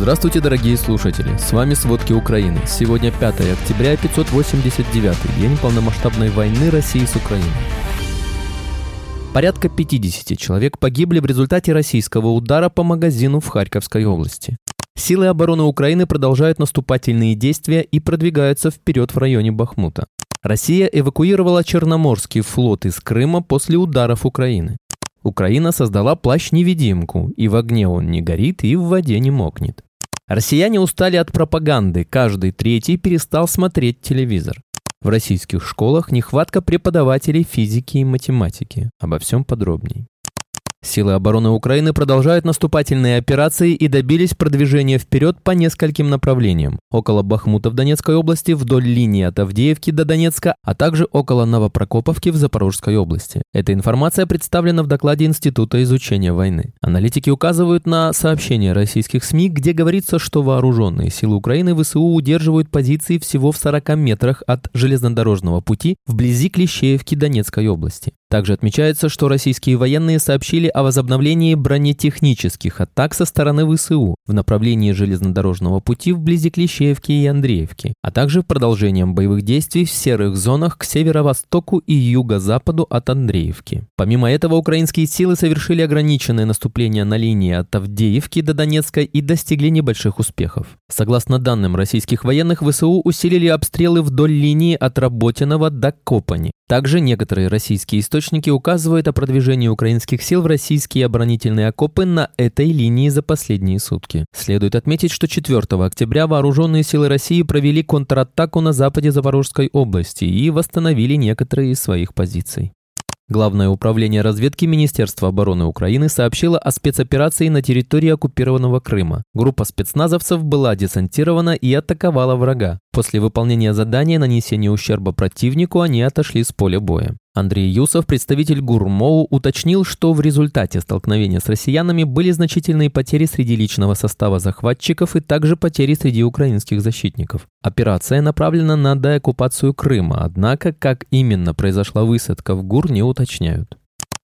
Здравствуйте, дорогие слушатели! С вами «Сводки Украины». Сегодня 5 октября, 589 день полномасштабной войны России с Украиной. Порядка 50 человек погибли в результате российского удара по магазину в Харьковской области. Силы обороны Украины продолжают наступательные действия и продвигаются вперед в районе Бахмута. Россия эвакуировала Черноморский флот из Крыма после ударов Украины. Украина создала плащ-невидимку, и в огне он не горит, и в воде не мокнет. Россияне устали от пропаганды, каждый третий перестал смотреть телевизор. В российских школах нехватка преподавателей физики и математики. Обо всем подробней. Силы обороны Украины продолжают наступательные операции и добились продвижения вперед по нескольким направлениям. Около Бахмута в Донецкой области, вдоль линии от Авдеевки до Донецка, а также около Новопрокоповки в Запорожской области. Эта информация представлена в докладе Института изучения войны. Аналитики указывают на сообщения российских СМИ, где говорится, что вооруженные силы Украины ВСУ удерживают позиции всего в 40 метрах от железнодорожного пути вблизи Клещеевки Донецкой области. Также отмечается, что российские военные сообщили о возобновлении бронетехнических атак со стороны ВСУ в направлении железнодорожного пути вблизи Клещеевки и Андреевки, а также продолжением боевых действий в серых зонах к северо-востоку и юго-западу от Андреевки. Помимо этого, украинские силы совершили ограниченное наступление на линии от Авдеевки до Донецка и достигли небольших успехов. Согласно данным российских военных, ВСУ усилили обстрелы вдоль линии от Работиного до Копани. Также некоторые российские источники указывают о продвижении украинских сил в российские оборонительные окопы на этой линии за последние сутки. Следует отметить, что 4 октября вооруженные силы России провели контратаку на западе Запорожской области и восстановили некоторые из своих позиций. Главное управление разведки Министерства обороны Украины сообщило о спецоперации на территории оккупированного Крыма. Группа спецназовцев была десантирована и атаковала врага. После выполнения задания нанесения ущерба противнику они отошли с поля боя. Андрей Юсов, представитель ГУРМОУ, уточнил, что в результате столкновения с россиянами были значительные потери среди личного состава захватчиков и также потери среди украинских защитников. Операция направлена на деоккупацию Крыма, однако как именно произошла высадка в ГУР не уточняют.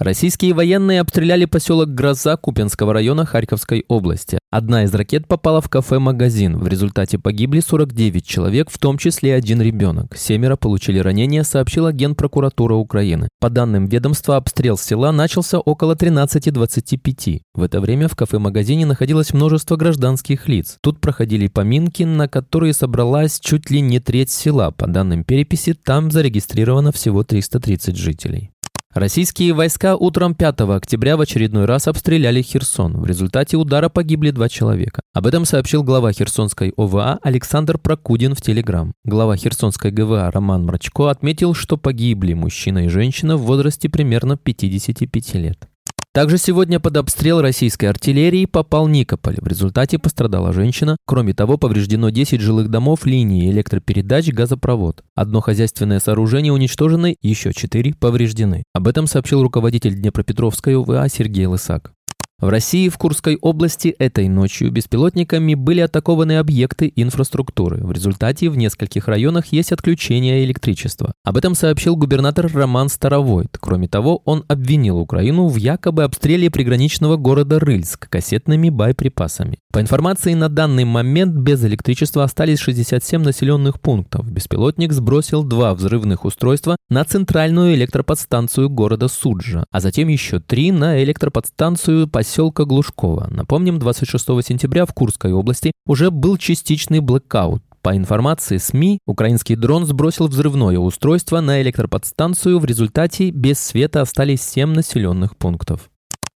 Российские военные обстреляли поселок Гроза Купенского района Харьковской области. Одна из ракет попала в кафе-магазин. В результате погибли 49 человек, в том числе один ребенок. Семеро получили ранения, сообщила Генпрокуратура Украины. По данным ведомства, обстрел села начался около 13.25. В это время в кафе-магазине находилось множество гражданских лиц. Тут проходили поминки, на которые собралась чуть ли не треть села. По данным переписи, там зарегистрировано всего 330 жителей. Российские войска утром 5 октября в очередной раз обстреляли Херсон. В результате удара погибли два человека. Об этом сообщил глава Херсонской ОВА Александр Прокудин в Телеграм. Глава Херсонской ГВА Роман Мрачко отметил, что погибли мужчина и женщина в возрасте примерно 55 лет. Также сегодня под обстрел российской артиллерии попал Никополь. В результате пострадала женщина. Кроме того, повреждено 10 жилых домов, линии электропередач, газопровод. Одно хозяйственное сооружение уничтожено, еще 4 повреждены. Об этом сообщил руководитель Днепропетровской ОВА Сергей Лысак. В России в Курской области этой ночью беспилотниками были атакованы объекты инфраструктуры. В результате в нескольких районах есть отключение электричества. Об этом сообщил губернатор Роман Старовойт. Кроме того, он обвинил Украину в якобы обстреле приграничного города Рыльск кассетными боеприпасами. По информации, на данный момент без электричества остались 67 населенных пунктов. Беспилотник сбросил два взрывных устройства на центральную электроподстанцию города Суджа, а затем еще три на электроподстанцию поселка Глушково. Напомним, 26 сентября в Курской области уже был частичный блэкаут. По информации СМИ, украинский дрон сбросил взрывное устройство на электроподстанцию. В результате без света остались 7 населенных пунктов.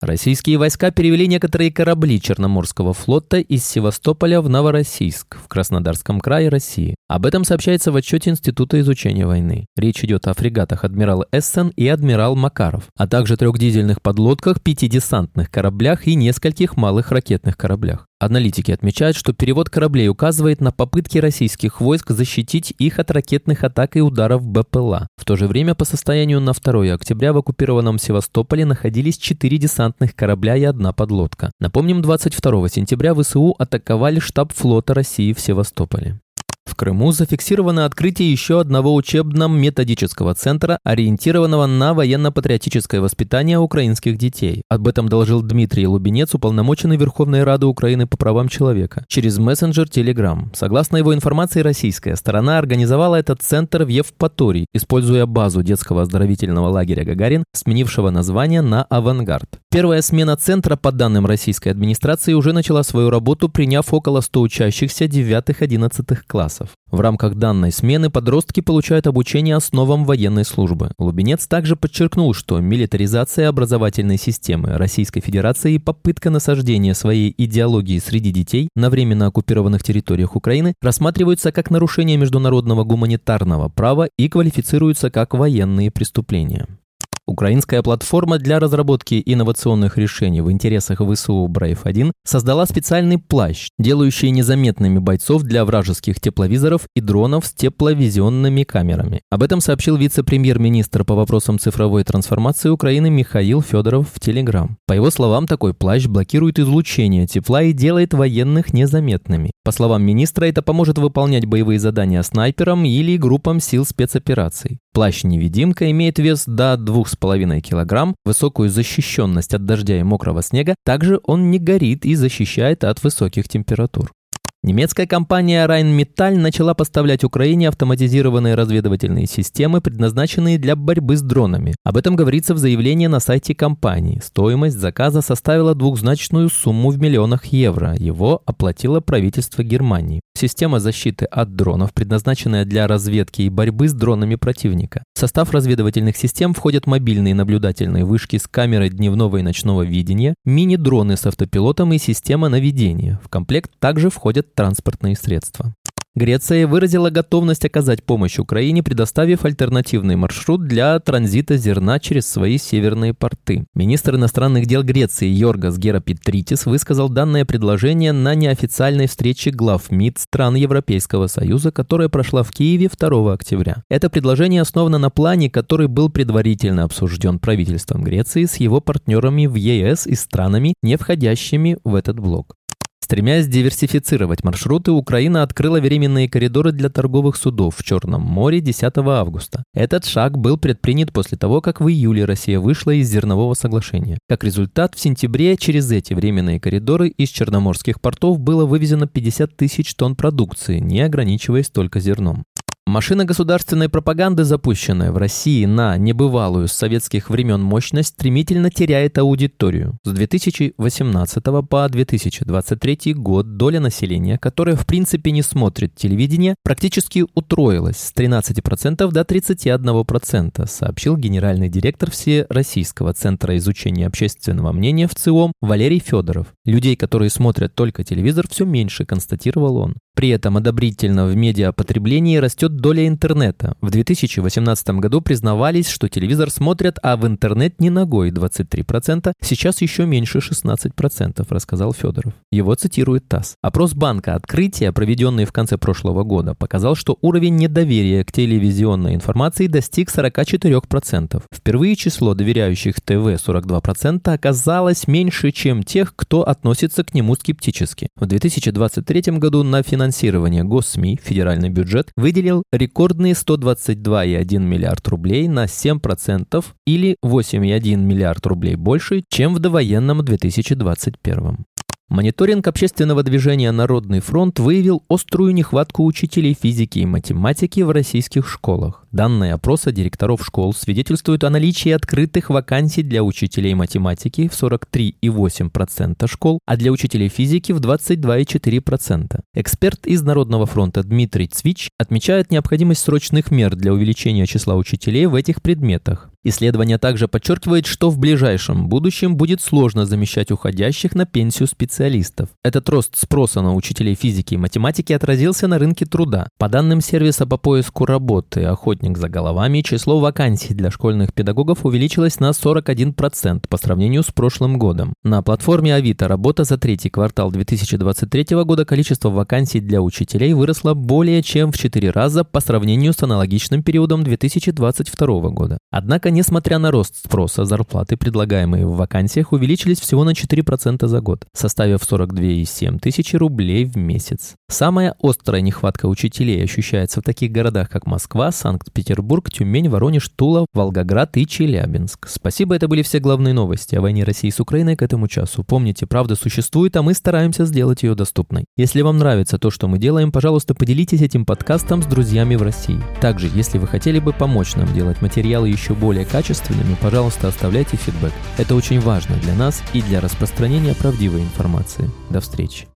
Российские войска перевели некоторые корабли Черноморского флота из Севастополя в Новороссийск, в Краснодарском крае России. Об этом сообщается в отчете Института изучения войны. Речь идет о фрегатах «Адмирал Эссен» и «Адмирал Макаров», а также трех дизельных подлодках, пяти десантных кораблях и нескольких малых ракетных кораблях. Аналитики отмечают, что перевод кораблей указывает на попытки российских войск защитить их от ракетных атак и ударов БПЛА. В то же время по состоянию на 2 октября в оккупированном Севастополе находились 4 десантных корабля и одна подлодка. Напомним, 22 сентября ВСУ атаковали штаб флота России в Севастополе. В Крыму зафиксировано открытие еще одного учебно-методического центра, ориентированного на военно-патриотическое воспитание украинских детей. Об этом доложил Дмитрий Лубенец, уполномоченный Верховной Рады Украины по правам человека, через мессенджер Telegram. Согласно его информации, российская сторона организовала этот центр в Евпатории, используя базу детского оздоровительного лагеря «Гагарин», сменившего название на «Авангард». Первая смена центра, по данным российской администрации, уже начала свою работу, приняв около 100 учащихся 9-11 классов. В рамках данной смены подростки получают обучение основам военной службы. Лубенец также подчеркнул, что милитаризация образовательной системы Российской Федерации и попытка насаждения своей идеологии среди детей на временно оккупированных территориях Украины рассматриваются как нарушение международного гуманитарного права и квалифицируются как военные преступления. Украинская платформа для разработки инновационных решений в интересах ВСУ Брайф-1 создала специальный плащ, делающий незаметными бойцов для вражеских тепловизоров и дронов с тепловизионными камерами. Об этом сообщил вице-премьер-министр по вопросам цифровой трансформации Украины Михаил Федоров в Телеграм. По его словам, такой плащ блокирует излучение тепла и делает военных незаметными. По словам министра, это поможет выполнять боевые задания снайперам или группам сил спецопераций. Плащ-невидимка имеет вес до 2,5 кг, высокую защищенность от дождя и мокрого снега, также он не горит и защищает от высоких температур. Немецкая компания Rheinmetall начала поставлять Украине автоматизированные разведывательные системы, предназначенные для борьбы с дронами. Об этом говорится в заявлении на сайте компании. Стоимость заказа составила двухзначную сумму в миллионах евро. Его оплатило правительство Германии. Система защиты от дронов, предназначенная для разведки и борьбы с дронами противника. В состав разведывательных систем входят мобильные наблюдательные вышки с камерой дневного и ночного видения, мини-дроны с автопилотом и система наведения. В комплект также входят транспортные средства. Греция выразила готовность оказать помощь Украине, предоставив альтернативный маршрут для транзита зерна через свои северные порты. Министр иностранных дел Греции Йоргас Герапетритис высказал данное предложение на неофициальной встрече глав МИД стран Европейского Союза, которая прошла в Киеве 2 октября. Это предложение основано на плане, который был предварительно обсужден правительством Греции с его партнерами в ЕС и странами, не входящими в этот блок. Стремясь диверсифицировать маршруты, Украина открыла временные коридоры для торговых судов в Черном море 10 августа. Этот шаг был предпринят после того, как в июле Россия вышла из зернового соглашения. Как результат, в сентябре через эти временные коридоры из черноморских портов было вывезено 50 тысяч тонн продукции, не ограничиваясь только зерном. Машина государственной пропаганды, запущенная в России на небывалую с советских времен мощность, стремительно теряет аудиторию. С 2018 по 2023 год доля населения, которое в принципе не смотрит телевидение, практически утроилась с 13% до 31%, сообщил генеральный директор Всероссийского центра изучения общественного мнения в ЦИОМ Валерий Федоров. Людей, которые смотрят только телевизор, все меньше, констатировал он. При этом одобрительно в медиапотреблении растет доля интернета. В 2018 году признавались, что телевизор смотрят, а в интернет не ногой 23%, сейчас еще меньше 16%, рассказал Федоров. Его цитирует ТАСС. Опрос банка «Открытие», проведенный в конце прошлого года, показал, что уровень недоверия к телевизионной информации достиг 44%. Впервые число доверяющих ТВ 42% оказалось меньше, чем тех, кто относится к нему скептически. В 2023 году на финансирование финансирования госсми федеральный бюджет выделил рекордные 122,1 миллиард рублей на 7% или 8,1 миллиард рублей больше, чем в довоенном 2021. Мониторинг общественного движения «Народный фронт» выявил острую нехватку учителей физики и математики в российских школах. Данные опроса директоров школ свидетельствуют о наличии открытых вакансий для учителей математики в 43,8% школ, а для учителей физики в 22,4%. Эксперт из Народного фронта Дмитрий Цвич отмечает необходимость срочных мер для увеличения числа учителей в этих предметах. Исследование также подчеркивает, что в ближайшем будущем будет сложно замещать уходящих на пенсию специалистов. Этот рост спроса на учителей физики и математики отразился на рынке труда. По данным сервиса по поиску работы «Охотник за головами», число вакансий для школьных педагогов увеличилось на 41% по сравнению с прошлым годом. На платформе Авито работа за третий квартал 2023 года количество вакансий для учителей выросло более чем в 4 раза по сравнению с аналогичным периодом 2022 года. Однако несмотря на рост спроса, зарплаты, предлагаемые в вакансиях, увеличились всего на 4% за год, составив 42,7 тысячи рублей в месяц. Самая острая нехватка учителей ощущается в таких городах, как Москва, Санкт-Петербург, Тюмень, Воронеж, Тула, Волгоград и Челябинск. Спасибо, это были все главные новости о войне России с Украиной к этому часу. Помните, правда существует, а мы стараемся сделать ее доступной. Если вам нравится то, что мы делаем, пожалуйста, поделитесь этим подкастом с друзьями в России. Также, если вы хотели бы помочь нам делать материалы еще более качественными, пожалуйста, оставляйте фидбэк. Это очень важно для нас и для распространения правдивой информации. До встречи.